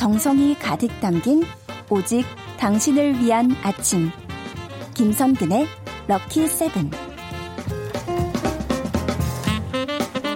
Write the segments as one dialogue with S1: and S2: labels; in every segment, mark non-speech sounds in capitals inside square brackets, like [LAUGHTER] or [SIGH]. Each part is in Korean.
S1: 정성이 가득 담긴 오직 당신을 위한 아침. 김선근의 럭키 세븐.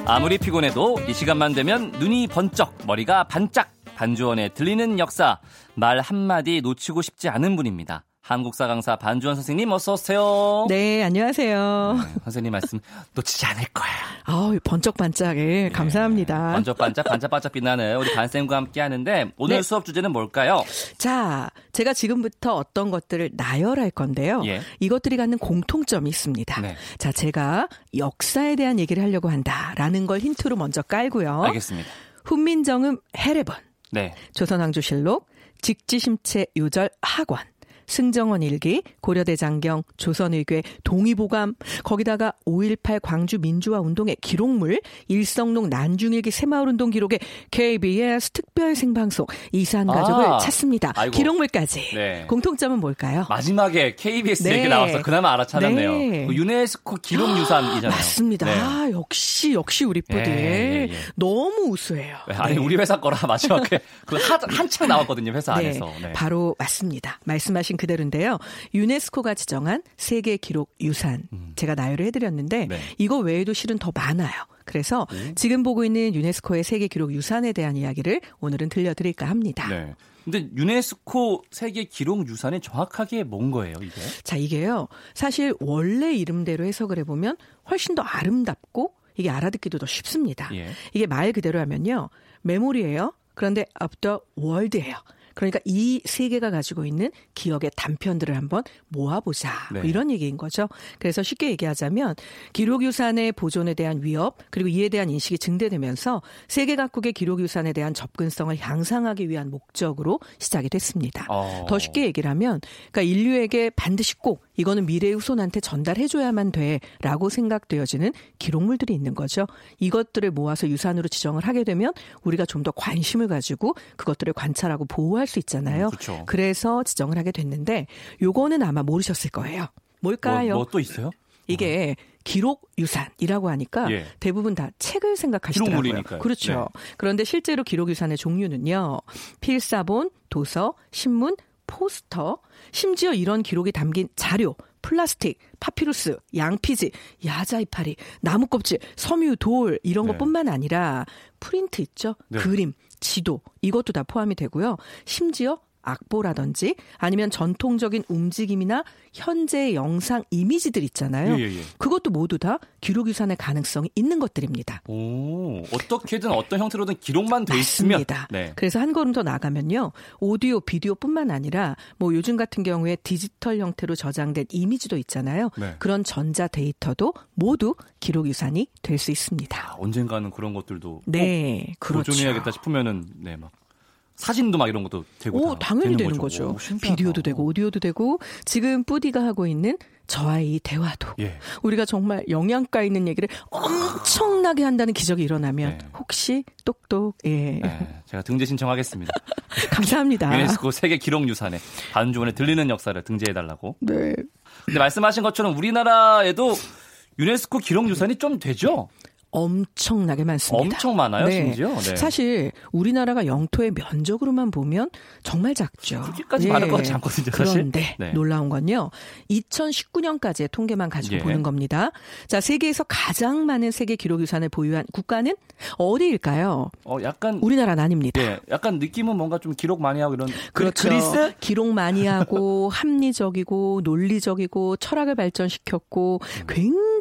S2: 아무리 피곤해도 이 시간만 되면 눈이 번쩍, 머리가 반짝, 반주원에 들리는 역사, 말 한마디 놓치고 싶지 않은 분입니다. 한국사 강사 반주원 선생님 어서 오세요.
S3: 네, 안녕하세요. 네,
S2: 선생님 말씀 놓치지 않을 거예요.
S3: 아우, 번쩍반짝. 예, 네, 감사합니다.
S2: 번쩍반짝 반짝반짝 빛나는 우리 반쌤과 함께 하는데 오늘 네. 수업 주제는 뭘까요?
S3: 자, 제가 지금부터 어떤 것들을 나열할 건데요. 예. 이것들이 갖는 공통점이 있습니다. 네. 자, 제가 역사에 대한 얘기를 하려고 한다라는 걸 힌트로 먼저 깔고요.
S2: 알겠습니다.
S3: 훈민정음 해례본. 네. 조선왕조실록 직지심체 요절 학원. 승정원 일기, 고려대 장경, 조선의궤, 동의보감, 거기다가 5.18 광주 민주화 운동의 기록물, 일성농 난중일기 새마을운동 기록의 KBS 특별 생방송 이산 가족을 아, 찾습니다. 아이고. 기록물까지. 네. 공통점은 뭘까요?
S2: 마지막에 KBS 네. 얘기 나와서 그나마 알아차렸네요. 네. 그 유네스코 기록 유산이잖아요.
S3: 맞습니다. 네. 아, 역시 역시 우리 뿌들 예, 예, 예. 너무 우수해요.
S2: 네, 아니 우리 회사 거라 마지막에 [LAUGHS] 그 한창 나왔거든요 회사 네. 안에서.
S3: 바로 맞습니다. 말씀하신 말씀하신 그대로인데요. 유네스코가 지정한 세계 기록 유산 음. 제가 나열을 해드렸는데 네. 이거 외에도 실은 더 많아요. 그래서 음. 지금 보고 있는 유네스코의 세계 기록 유산에 대한 이야기를 오늘은 들려드릴까 합니다. 네.
S2: 근데 유네스코 세계 기록 유산이 정확하게 뭔 거예요, 이게?
S3: 자, 이게요. 사실 원래 이름대로 해석을 해보면 훨씬 더 아름답고 이게 알아듣기도 더 쉽습니다. 예. 이게 말 그대로 하면요. 메모리예요. 그런데 the world예요. 그러니까 이 세계가 가지고 있는 기억의 단편들을 한번 모아보자. 뭐 네. 뭐 이런 얘기인 거죠. 그래서 쉽게 얘기하자면 기록유산의 보존에 대한 위협 그리고 이에 대한 인식이 증대되면서 세계 각국의 기록유산에 대한 접근성을 향상하기 위한 목적으로 시작이 됐습니다. 어. 더 쉽게 얘기를 하면 그러니까 인류에게 반드시 꼭 이거는 미래의 후손한테 전달해줘야만 돼라고 생각되어지는 기록물들이 있는 거죠. 이것들을 모아서 유산으로 지정을 하게 되면 우리가 좀 더 관심을 가지고 그것들을 관찰하고 보호할 수 있잖아요. 음, 그렇죠. 그래서 지정을 하게 됐는데 요거는 아마 모르셨을 거예요. 뭘까요?
S2: 뭐, 뭐또 있어요?
S3: 이게 기록 유산이라고 하니까 예. 대부분 다 책을 생각하시더라고요.
S2: 기록물이니까요.
S3: 그렇죠. 네. 그런데 실제로 기록 유산의 종류는요. 필사본, 도서, 신문, 포스터, 심지어 이런 기록이 담긴 자료, 플라스틱, 파피루스, 양피지, 야자 이파리, 나무 껍질, 섬유, 돌 이런 네. 것뿐만 아니라 프린트 있죠? 네. 그림, 지도 이것도 다 포함이 되고요. 심지어 악보라든지 아니면 전통적인 움직임이나 현재 영상 이미지들 있잖아요. 예, 예, 예. 그것도 모두 다 기록 유산의 가능성이 있는 것들입니다.
S2: 오, 어떻게든 어떤 형태로든 기록만 돼
S3: 맞습니다. 있으면 네. 그래서 한 걸음 더 나가면요. 오디오, 비디오뿐만 아니라 뭐 요즘 같은 경우에 디지털 형태로 저장된 이미지도 있잖아요. 네. 그런 전자 데이터도 모두 기록 유산이 될 수 있습니다.
S2: 아, 언젠가는 그런 것들도 네, 그렇죠. 보존해야겠다 싶으면은 네, 막 사진도 막 이런 것도 되고
S3: 오, 당연히 되는 거죠. 오, 비디오도 되고 오디오도 되고 지금 뿌디가 하고 있는 저와의 이 대화도 예. 우리가 정말 영양가 있는 얘기를 엄청나게 한다는 기적이 일어나면 네. 혹시 똑똑 예 네,
S2: 제가 등재 신청하겠습니다. [LAUGHS]
S3: 감사합니다.
S2: 유네스코 세계 기록 유산에 반주원에 들리는 역사를 등재해 달라고.
S3: 네.
S2: 근데 말씀하신 것처럼 우리나라에도 유네스코 기록 유산이 좀 되죠?
S3: 엄청나게 많습니다.
S2: 엄청 많아요, 네. 심지어. 네.
S3: 사실 우리나라가 영토의 면적으로만 보면 정말 작죠.
S2: 그렇게까지 예. 많을 것 같지 않거든요,
S3: 사실. 그런데 네. 놀라운 건요. 2019년까지의 통계만 가지고 예. 보는 겁니다. 자, 세계에서 가장 많은 세계 기록 유산을 보유한 국가는 어디일까요?
S2: 어, 약간
S3: 우리나라는 아닙니다.
S2: 예. 약간 느낌은 뭔가 좀 기록 많이 하고 이런
S3: 그렇죠.
S2: 그리스
S3: 기록 많이 하고 [LAUGHS] 합리적이고 논리적이고 철학을 발전시켰고 음.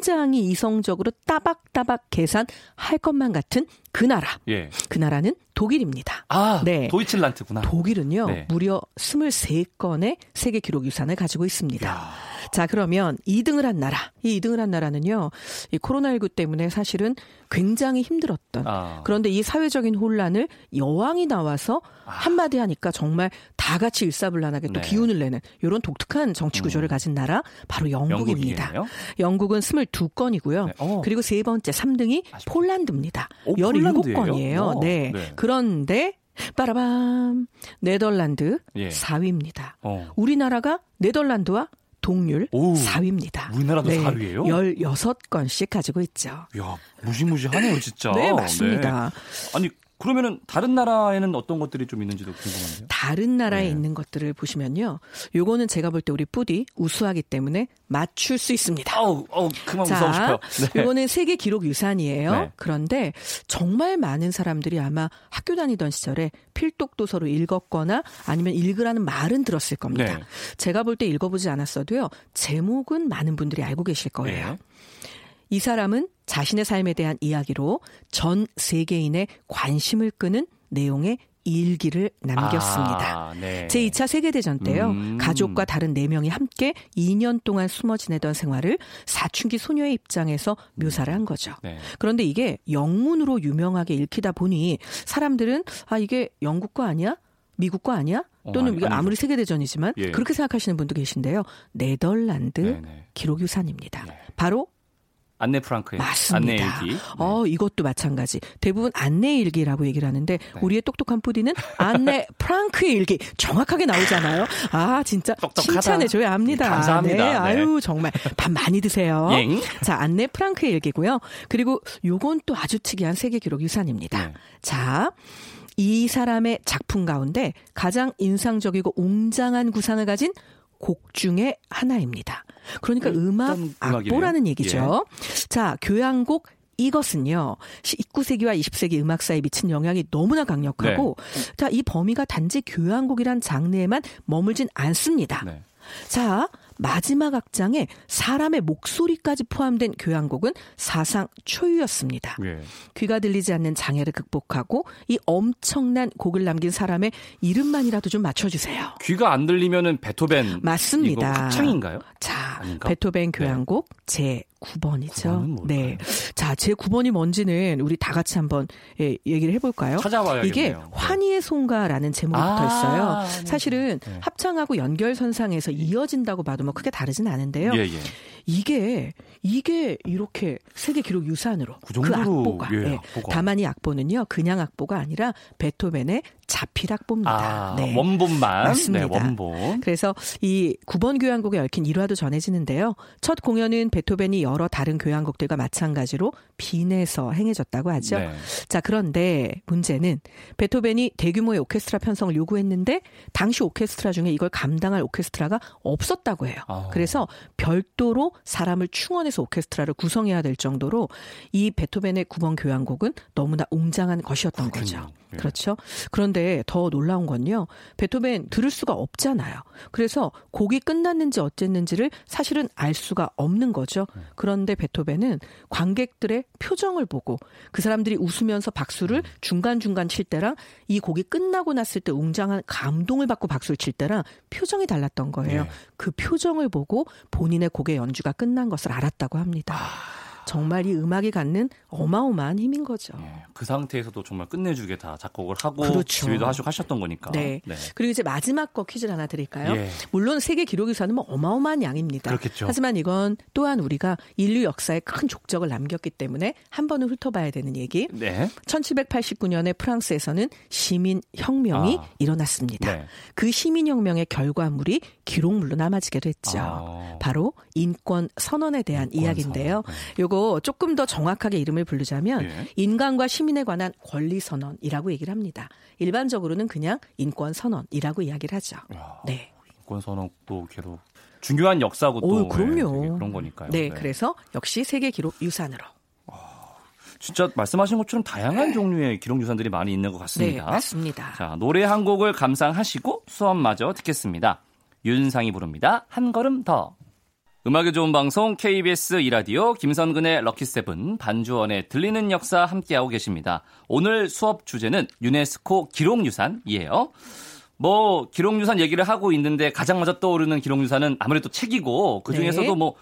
S3: 굉장히 이성적으로 따박따박 개 계산할 것만 같은 그 나라. 예. 그 나라는 독일입니다.
S2: 아, 네. 도이칠란트구나.
S3: 독일은요, 네. 무려 23건의 세계 기록 유산을 가지고 있습니다. 야. 자, 그러면 2등을 한 나라. 이 2등을 한 나라는요, 이 코로나19 때문에 사실은 굉장히 힘들었던. 아. 그런데 이 사회적인 혼란을 여왕이 나와서 아. 한마디 하니까 정말 다 같이 일사불란하게 또 네. 기운을 내는 이런 독특한 정치 구조를 음. 가진 나라 바로 영국입니다. 영국이에요? 영국은 22건이고요. 네. 어. 그리고 세 번째 3등이 아쉽다. 폴란드입니다. 오, 17건이에요. 어. 네. 네. 그런데 빠라밤 네덜란드 예. 4위입니다. 어. 우리나라가 네덜란드와 동률 오, 4위입니다.
S2: 우리나라도 네, 4위예요?
S3: 16건씩 가지고 있죠.
S2: 야, 무시무시하네요, 진짜.
S3: 네, 맞습니다.
S2: 네. 아니 그러면은 다른 나라에는 어떤 것들이 좀 있는지도 궁금한데요.
S3: 다른 나라에 네. 있는 것들을 보시면요. 요거는 제가 볼 때 우리 뿌디 우수하기 때문에 맞출 수 있습니다.
S2: 어우, 어우 그만 자, 무서워
S3: 싶어요. 네. 요거는 세계 기록 유산이에요. 네. 그런데 정말 많은 사람들이 아마 학교 다니던 시절에 필독 도서로 읽었거나 아니면 읽으라는 말은 들었을 겁니다. 네. 제가 볼 때 읽어보지 않았어도요. 제목은 많은 분들이 알고 계실 거예요. 네. 이 사람은 자신의 삶에 대한 이야기로 전 세계인의 관심을 끄는 내용의 일기를 남겼습니다. 아, 네. 제2차 세계대전 때요. 음. 가족과 다른 4명이 함께 2년 동안 숨어 지내던 생활을 사춘기 소녀의 입장에서 묘사를 한 거죠. 네. 그런데 이게 영문으로 유명하게 읽히다 보니 사람들은 아 이게 영국 거 아니야? 미국 거 아니야? 어, 또는 어, 이거 아무리 세계대전이지만 예. 그렇게 생각하시는 분도 계신데요. 네덜란드 네네. 기록유산입니다. 네. 바로
S2: 안내 프랑크의
S3: 맞습니다.
S2: 안내 일기.
S3: 어, 이것도 마찬가지. 대부분 안내 일기라고 얘기를 하는데 네. 우리의 똑똑한 푸디는 안내 [LAUGHS] 프랑크의 일기 정확하게 나오잖아요. 아, 진짜 칭찬해 줘야 합니다.
S2: 감사합니다. 네,
S3: 네. 아유, 정말 밥 많이 드세요. 예. 자, 안내 프랑크의 일기고요. 그리고 요건 또 아주 특이한 세계 기록 유산입니다. 네. 자, 이 사람의 작품 가운데 가장 인상적이고 웅장한 구상을 가진 곡 중에 하나입니다. 그러니까 음악 악보라는 얘기죠. 예. 자, 교향곡 이것은요, 19세기와 20세기 음악사에 미친 영향이 너무나 강력하고, 네. 자, 이 범위가 단지 교향곡이란 장르에만 머물진 않습니다. 네. 자, 마지막 악장에 사람의 목소리까지 포함된 교향곡은 사상 초유였습니다. 예. 귀가 들리지 않는 장애를 극복하고 이 엄청난 곡을 남긴 사람의 이름만이라도 좀 맞춰주세요.
S2: 귀가 안 들리면은 베토벤
S3: 맞습니다.
S2: 합창인가요?
S3: 자, 아닌가? 베토벤 교향곡 네. 제 9번이죠. 네. 자, 제 9번이 뭔지는 우리 다 같이 한번 예, 얘기를 해볼까요?
S2: 찾아봐야겠네요.
S3: 이게 네. 환희의 송가라는 제목이 아~ 붙어 있어요. 사실은 네. 합창하고 연결선상에서 이어진다고 봐도 뭐 크게 다르진 않은데요. 예, 예. 이게 이게 이렇게 세계 기록 유산으로 그, 그 악보가 예, 네. 다만 이 악보는요 그냥 악보가 아니라 베토벤의 자필 악보입니다.
S2: 아, 네. 원본만
S3: 맞습니다.
S2: 네, 원본.
S3: 그래서 이 9번 교향곡에 얽힌 일화도 전해지는데요. 첫 공연은 베토벤이 여러 다른 교향곡들과 마찬가지로 빈에서 행해졌다고 하죠. 네. 자 그런데 문제는 베토벤이 대규모의 오케스트라 편성을 요구했는데 당시 오케스트라 중에 이걸 감당할 오케스트라가 없었다고 해요. 아. 그래서 별도로 사람을 충원해서 오케스트라를 구성해야 될 정도로 이 베토벤의 9번 교향곡은 너무나 웅장한 것이었던 그렇군요. 거죠. 예. 그렇죠. 그런데 더 놀라운 건요. 베토벤 들을 수가 없잖아요. 그래서 곡이 끝났는지 어쨌는지를 사실은 알 수가 없는 거죠. 음. 그런데 베토벤은 관객들의 표정을 보고 그 사람들이 웃으면서 박수를 음. 중간중간 칠 때랑 이 곡이 끝나고 났을 때 웅장한 감동을 받고 박수를 칠 때랑 표정이 달랐던 거예요. 네. 그 표정을 보고 본인의 곡의 연주 가 끝난 것을 알았다고 합니다. 아. 정말 이 음악이 갖는 어마어마한 힘인 거죠. 네,
S2: 그 상태에서도 정말 끝내주게 다 작곡을 하고 그렇죠. 지휘도 하시고 하셨던 거니까.
S3: 네. 네. 그리고 이제 마지막 거 퀴즈를 하나 드릴까요? 예. 물론 세계 기록유산은 뭐 어마어마한 양입니다.
S2: 그렇겠죠.
S3: 하지만 이건 또한 우리가 인류 역사에 큰 족적을 남겼기 때문에 한 번은 훑어봐야 되는 얘기. 네. 1789년에 프랑스에서는 시민 혁명이 아. 일어났습니다. 네. 그 시민 혁명의 결과물이 기록물로 남아지게 됐죠. 아. 바로 인권 선언에 대한 인권 이야기인데요. 선 네. 요거 그리고 조금 더 정확하게 이름을 부르자면 예. 인간과 시민에 관한 권리 선언이라고 얘기를 합니다. 일반적으로는 그냥 인권 선언이라고 이야기를 하죠. 야,
S2: 네. 인권 선언도 계속 중요한 역사고 또
S3: 오, 그럼요.
S2: 네, 그런 거니까요.
S3: 네, 네, 그래서 역시 세계 기록 유산으로.
S2: 진짜 말씀하신 것처럼 다양한 종류의 기록 유산들이 많이 있는 것 같습니다.
S3: 네, 맞습니다.
S2: 자, 노래 한 곡을 감상하시고 수업마저 듣겠습니다. 윤상이 부릅니다. 한 걸음 더. 음악이 좋은 방송 KBS 이라디오 김선근의 럭키세븐 반주원의 들리는 역사 함께하고 계십니다. 오늘 수업 주제는 유네스코 기록유산이에요. 뭐 기록유산 얘기를 하고 있는데 가장 먼저 떠오르는 기록유산은 아무래도 책이고 그 중에서도 네. 뭐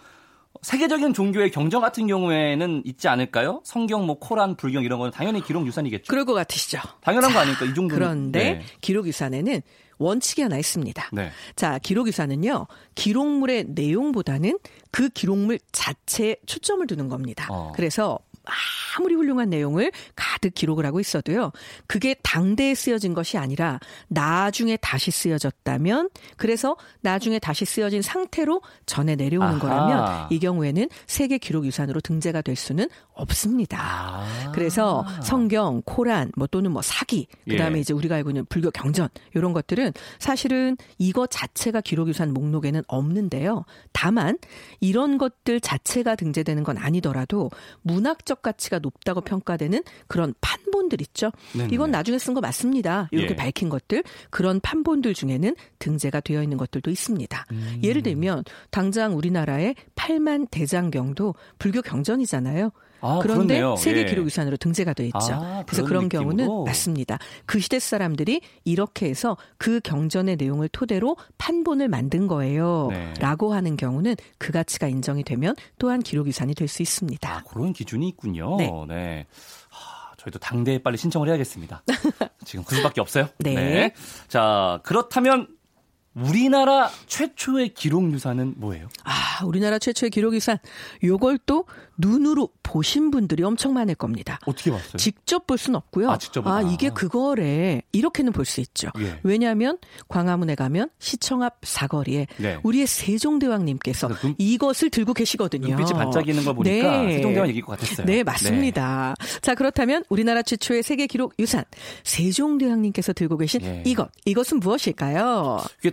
S2: 세계적인 종교의 경전 같은 경우에는 있지 않을까요? 성경, 뭐 코란, 불경 이런 건 당연히 기록 유산이겠죠.
S3: 그럴 것 같으시죠.
S2: 당연한 자, 거 아닙니까? 이 정도.
S3: 그런데 네. 기록 유산에는 원칙이 하나 있습니다. 네. 자, 기록 유산은요, 기록물의 내용보다는 그 기록물 자체에 초점을 두는 겁니다. 어. 그래서 아무리 훌륭한 내용을 가득 기록을 하고 있어도요. 그게 당대에 쓰여진 것이 아니라 나중에 다시 쓰여졌다면 그래서 나중에 다시 쓰여진 상태로 전해 내려오는 아하. 거라면 이 경우에는 세계 기록 유산으로 등재가 될 수는 없습니다. 아. 그래서 성경, 코란, 뭐 또는 뭐 사기, 그다음에 예. 이제 우리가 알고 있는 불교 경전 이런 것들은 사실은 이거 자체가 기록 유산 목록에는 없는데요. 다만 이런 것들 자체가 등재되는 건 아니더라도 문학적 가치가 높다고 평가되는 그런 판본들 있죠. 네네. 이건 나중에 쓴 거 맞습니다. 이렇게 예. 밝힌 것들 그런 판본들 중에는 등재가 되어 있는 것들도 있습니다. 음. 예를 들면 당장 우리나라의 8만 대장경도 불교 경전이잖아요. 아, 그런데 그렇네요. 세계 예. 기록 유산으로 등재가 돼 있죠. 아, 그래서 그런 느낌으로? 경우는 맞습니다. 그 시대 사람들이 이렇게 해서 그 경전의 내용을 토대로 판본을 만든 거예요.라고 네. 하는 경우는 그 가치가 인정이 되면 또한 기록 유산이 될 수 있습니다.
S2: 아, 그런 기준이 있군요. 네. 네. 저희도 당대에 빨리 신청을 해야겠습니다. [LAUGHS] 지금 그 수밖에 없어요.
S3: 네. 네.
S2: 자, 그렇다면 우리나라 최초의 기록 유산은 뭐예요?
S3: 아, 우리나라 최초의 기록 유산. 요걸 또 눈으로 보신 분들이 엄청 많을 겁니다.
S2: 어떻게 봤어요?
S3: 직접 볼 수는 없고요.
S2: 아, 직접
S3: 아, 이게 그거래. 이렇게는 볼 수 있죠. 예. 왜냐하면 광화문에 가면 시청 앞 사거리에 네. 우리의 세종대왕님께서 눈, 이것을 들고 계시거든요.
S2: 눈빛이 반짝이는 걸 보니까 네. 세종대왕 얘기일 것 같았어요.
S3: 네, 맞습니다. 네. 자, 그렇다면 우리나라 최초의 세계 기록 유산 세종대왕님께서 들고 계신 예. 이것. 이것은 무엇일까요?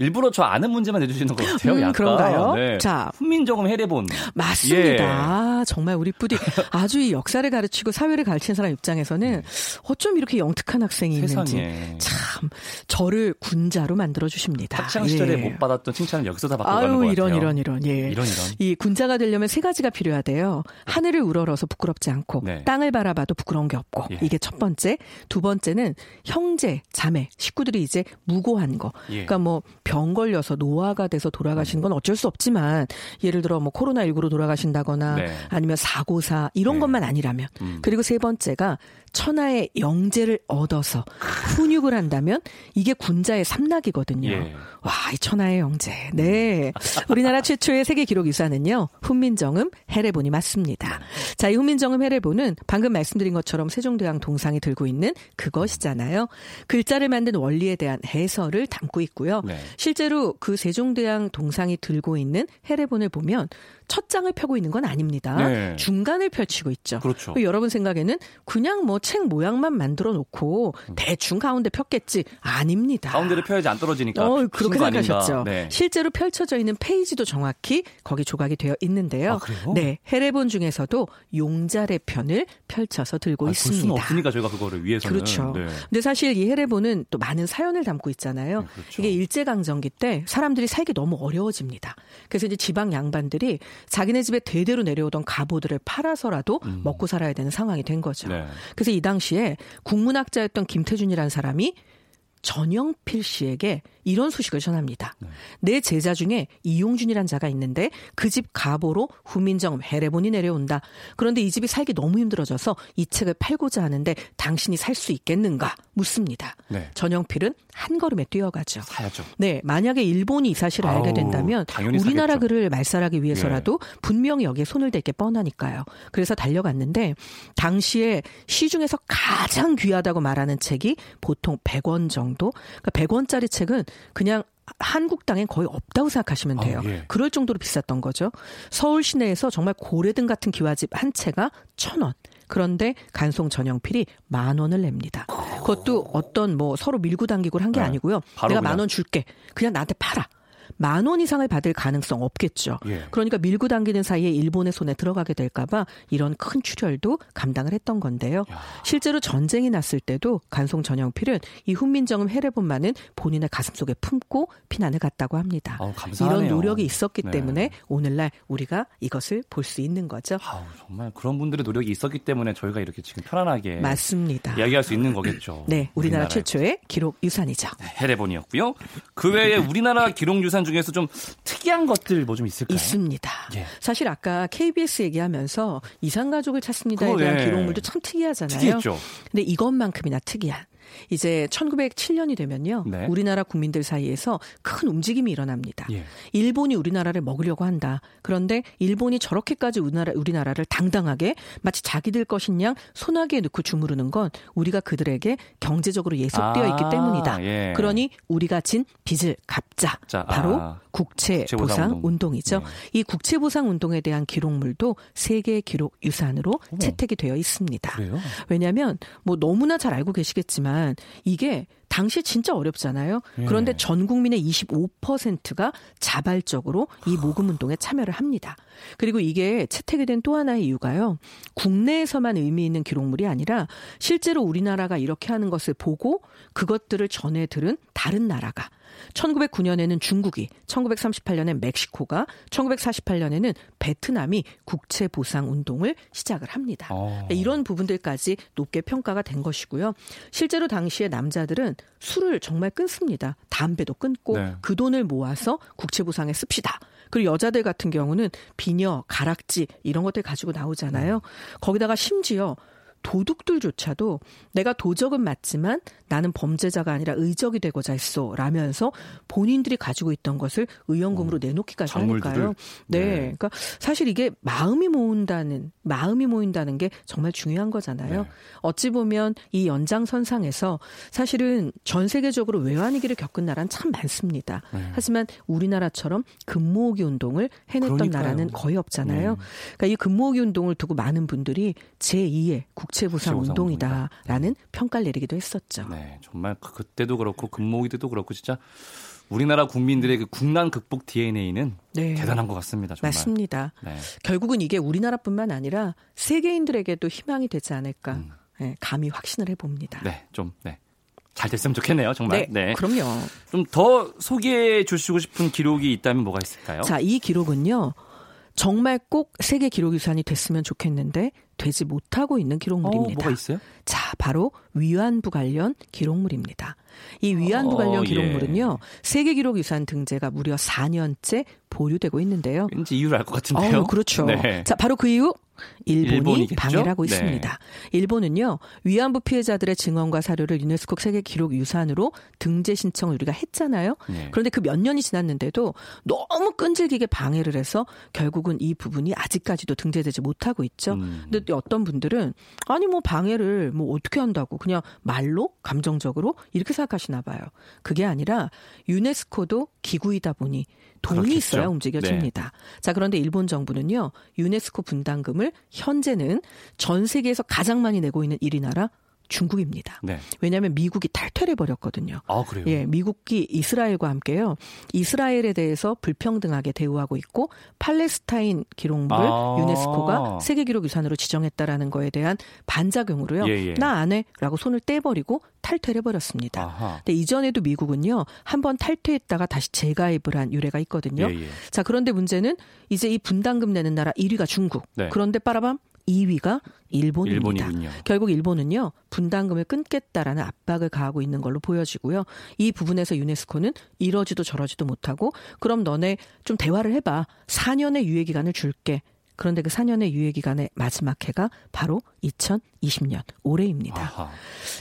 S2: 일부러 저 아는 문제만 내주시는 것 같아요. 음,
S3: 그런가요? 네. 자,
S2: 훈민정음 해례본.
S3: 맞습니다. 예. 정말 우리 뿌디 [LAUGHS] 아주 이 역사를 가르치고 사회를 가르치는 사람 입장에서는 어쩜 이렇게 영특한 학생이 세상에. 있는지 참 저를 군자로 만들어 주십니다.
S2: 학창 시절에 예. 못 받았던 칭찬을 여기서 다 받고 아유, 가는 것
S3: 이런, 같아요. 이런 이런 예.
S2: 이런 이런.
S3: 이 군자가 되려면 세 가지가 필요하대요. 하늘을 우러러서 부끄럽지 않고 네. 땅을 바라봐도 부끄러운 게 없고 예. 이게 첫 번째. 두 번째는 형제, 자매, 식구들이 이제 무고한 거. 예. 그러니까 뭐병 걸려서 노화가 돼서 돌아가신 건 어쩔 수 없지만 예를 들어 뭐 코로나 19로 돌아가신다거나 네. 아니면 사고사 이런 네. 것만 아니라면 음. 그리고 세 번째가 천하의 영재를 얻어서 훈육을 한다면 이게 군자의 삼락이거든요. 예. 와, 이 천하의 영재. 네. 우리나라 최초의 세계 기록 유산은요. 훈민정음 해례본이 맞습니다. 자, 이 훈민정음 해례본은 방금 말씀드린 것처럼 세종대왕 동상이 들고 있는 그것이잖아요. 글자를 만든 원리에 대한 해설을 담고 있고요. 네. 실제로 그 세종대왕 동상이 들고 있는 해례본을 보면 첫 장을 펴고 있는 건 아닙니다. 네. 중간을 펼치고 있죠.
S2: 그렇죠.
S3: 여러분 생각에는 그냥 뭐 책 모양만 만들어 놓고 음. 대충 가운데 폈겠지 아닙니다.
S2: 가운데를 펴야지 안 떨어지니까.
S3: 어, 그렇게 생각하셨죠. 네. 실제로 펼쳐져 있는 페이지도 정확히 거기 조각이 되어 있는데요.
S2: 아,
S3: 네, 해례본 중에서도 용자례 편을 펼쳐서 들고 아, 있습니다. 볼
S2: 수는 없으니까 저희가 그거를 위해서는.
S3: 그렇죠. 네. 근데 사실 이 해례본은 또 많은 사연을 담고 있잖아요. 네, 그렇죠. 이게 일제강 점기 때 사람들이 살기 너무 어려워집니다. 그래서 이제 지방 양반들이 자기네 집에 대대로 내려오던 가보들을 팔아서라도 음. 먹고 살아야 되는 상황이 된 거죠. 네. 그래서 이 당시에 국문학자였던 김태준이라는 사람이 전영필 씨에게 이런 소식을 전합니다. 네. 내 제자 중에 이용준이란 자가 있는데 그 집 가보로 후민정 해례본이 내려온다. 그런데 이 집이 살기 너무 힘들어져서 이 책을 팔고자 하는데 당신이 살 수 있겠는가 묻습니다. 네. 전영필은 한 걸음에 뛰어가죠.
S2: 사야죠.
S3: 네, 만약에 일본이 이 사실을 아우, 알게 된다면 우리나라 사겠죠. 글을 말살하기 위해서라도 예. 분명히 여기에 손을 댈 게 뻔하니까요. 그래서 달려갔는데 당시에 시중에서 가장 귀하다고 말하는 책이 보통 100원 정도. 그러니까 100원짜리 책은 그냥 한국 땅엔 거의 없다고 생각하시면 아, 돼요. 아, 예. 그럴 정도로 비쌌던 거죠. 서울 시내에서 정말 고래등 같은 기와집 한 채가 천 원. 그런데 간송 전영필이 만 원을 냅니다. 그것도 어떤 뭐 서로 밀고 당기고 한게 네. 아니고요. 내가 만 원 줄게. 그냥 나한테 팔아. 만 원 이상을 받을 가능성 없겠죠. 예. 그러니까 밀고 당기는 사이에 일본의 손에 들어가게 될까봐 이런 큰 출혈도 감당을 했던 건데요. 야. 실제로 전쟁이 났을 때도 간송 전영필은 이 훈민정음 해례본만은 본인의 가슴 속에 품고 피난을 갔다고 합니다.
S2: 아우,
S3: 이런 노력이 있었기 네. 때문에 오늘날 우리가 이것을 볼 수 있는 거죠.
S2: 아우, 정말 그런 분들의 노력이 있었기 때문에 저희가 이렇게 지금 편안하게
S3: 맞습니다.
S2: 이야기할 수 있는 거겠죠.
S3: 네, 우리나라, 우리나라 최초의 기록 유산이죠.
S2: 네, 해례본이었고요. 그 외에 [LAUGHS] 우리나라 기록 유산 중에서 좀 특이한 것들 뭐 좀 있을까요?
S3: 있습니다. 예. 사실 아까 KBS 얘기하면서 이상가족을 찾습니다에 대한 예. 기록물도 참 특이하잖아요.
S2: 특이했죠.
S3: 근데 이것만큼이나 특이한 이제 1907년이 되면요. 네. 우리나라 국민들 사이에서 큰 움직임이 일어납니다. 예. 일본이 우리나라를 먹으려고 한다. 그런데 일본이 저렇게까지 우리나라, 우리나라를 당당하게 마치 자기들 것인 양 소나기에 넣고 주무르는 건 우리가 그들에게 경제적으로 예속되어 있기 아, 때문이다. 예. 그러니 우리가 진 빚을 갚자. 자, 바로 아. 국채 보상 운동. 이죠 네. 이 국채 보상 운동에 대한 기록물도 세계 기록 유산으로 어머. 채택이 되어 있습니다. 그래요? 왜냐하면 뭐 너무나 잘 알고 계시겠지만 이게 당시 진짜 어렵잖아요. 예. 그런데 전 국민의 25%가 자발적으로 이 모금 운동에 참여를 합니다. 그리고 이게 채택이 된 또 하나의 이유가요. 국내에서만 의미 있는 기록물이 아니라 실제로 우리나라가 이렇게 하는 것을 보고 그것들을 전해 들은 다른 나라가 1909년에는 중국이, 1938년에 멕시코가, 1948년에는 베트남이 국채 보상 운동을 시작을 합니다. 어. 이런 부분들까지 높게 평가가 된 것이고요. 실제로 당시에 남자들은 술을 정말 끊습니다. 담배도 끊고 네. 그 돈을 모아서 국채 보상에 씁시다. 그리고 여자들 같은 경우는 비녀, 가락지 이런 것들 가지고 나오잖아요. 음. 거기다가 심지어 도둑들조차도 내가 도적은 맞지만 나는 범죄자가 아니라 의적이 되고자 했어 라면서 본인들이 가지고 있던 것을 의연금으로 어, 내놓기까지 하니까요. 네. 네. 그러니까 사실 이게 마음이 모은다는 마음이 모인다는 게 정말 중요한 거잖아요. 네. 어찌 보면 이 연장선상에서 사실은 전 세계적으로 외환위기를 겪은 나라는 참 많습니다. 네. 하지만 우리나라처럼 금모으기 운동을 해냈던 그러니까요. 나라는 거의 없잖아요. 네. 그러니까 이 금모으기 운동을 두고 많은 분들이 제2의 국 채보상 운동이다라는 평가를 내리기도 했었죠.
S2: 네, 정말 그, 그때도 그렇고 금모기 때도 그렇고 진짜 우리나라 국민들의 그 국난 극복 DNA는 네. 대단한 것 같습니다. 정말.
S3: 맞습니다. 네. 결국은 이게 우리나라뿐만 아니라 세계인들에게도 희망이 되지 않을까 음. 네, 감히 확신을 해봅니다.
S2: 네, 좀 네. 잘 됐으면 좋겠네요, 정말.
S3: 네, 네. 그럼요.
S2: 좀 더 소개해 주시고 싶은 기록이 있다면 뭐가 있을까요?
S3: 자, 이 기록은요. 정말 꼭 세계 기록 유산이 됐으면 좋겠는데 되지 못하고 있는 기록물입니다. 어,
S2: 뭐가 있어요?
S3: 자, 바로 위안부 관련 기록물입니다. 이 위안부 어, 관련 예. 기록물은요. 예. 세계 기록 유산 등재가 무려 4년째 보류되고 있는데요.
S2: 왠지 이유를 알 것 같은데요.
S3: 어, 그렇죠. 네. 자, 바로 그 이유 일본이 일본이겠죠? 방해를 하고 네. 있습니다. 일본은요 위안부 피해자들의 증언과 사료를 유네스코 세계 기록 유산으로 등재 신청을 우리가 했잖아요. 네. 그런데 그 몇 년이 지났는데도 너무 끈질기게 방해를 해서 결국은 이 부분이 아직까지도 등재되지 못하고 있죠. 음. 근데 어떤 분들은 아니 뭐 방해를 뭐 어떻게 한다고 그냥 말로 감정적으로 이렇게 생각하시나 봐요. 그게 아니라 유네스코도 기구이다 보니 돈이 그렇겠죠. 있어야 움직여집니다. 네. 자, 그런데 일본 정부는요, 유네스코 분담금을 현재는 전 세계에서 가장 많이 내고 있는 1위 나라 중국입니다. 네. 왜냐하면 미국이 탈퇴를 해버렸거든요.
S2: 아, 그래요?
S3: 예, 미국이 이스라엘과 함께요. 이스라엘에 대해서 불평등하게 대우하고 있고 팔레스타인 기록물 아~ 유네스코가 세계 기록 유산으로 지정했다라는 거에 대한 반작용으로요. 예, 예. 나안 해라고 손을 떼버리고 탈퇴를 해버렸습니다. 아하. 근데 이전에도 미국은요. 한 번 탈퇴했다가 다시 재가입을 한 유래가 있거든요. 예, 예. 자, 그런데 문제는 이제 이 분담금 내는 나라 1위가 중국. 네. 그런데 빠라밤 2위가 일본입니다. 일본이군요. 결국 일본은요 분담금을 끊겠다라는 압박을 가하고 있는 걸로 보여지고요. 이 부분에서 유네스코는 이러지도 저러지도 못하고 그럼 너네 좀 대화를 해봐. 4년의 유예 기간을 줄게. 그런데 그 4년의 유예 기간의 마지막 해가 바로 2020년 올해입니다. 아하.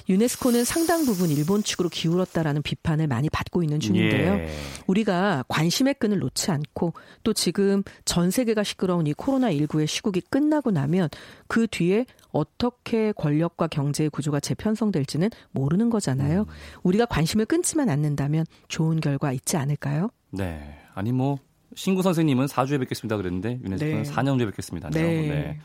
S3: 유네스코는 상당 부분 일본 측으로 기울었다라는 비판을 많이 받고 있는 중인데요. 예. 우리가 관심의 끈을 놓지 않고 또 지금 전 세계가 시끄러운 이 코로나19의 시국이 끝나고 나면 그 뒤에 어떻게 권력과 경제의 구조가 재편성될지는 모르는 거잖아요. 음. 우리가 관심을 끊지만 않는다면 좋은 결과 있지 않을까요?
S2: 네. 아니 뭐 신구 선생님은 4주에 뵙겠습니다 그랬는데 유네스코는 네. 4년 후에 뵙겠습니다. 네. 네.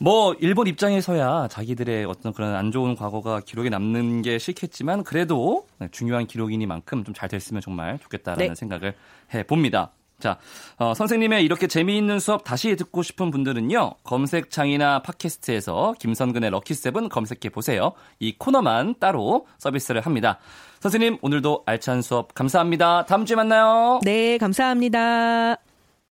S2: 뭐 일본 입장에서야 자기들의 어떤 그런 안 좋은 과거가 기록에 남는 게 싫겠지만 그래도 중요한 기록이니만큼 좀 잘 됐으면 정말 좋겠다라는 네. 생각을 해 봅니다. 자, 어, 선생님의 이렇게 재미있는 수업 다시 듣고 싶은 분들은요, 검색창이나 팟캐스트에서 김선근의 럭키세븐 검색해 보세요. 이 코너만 따로 서비스를 합니다. 선생님, 오늘도 알찬 수업 감사합니다. 다음 주에 만나요.
S3: 네, 감사합니다.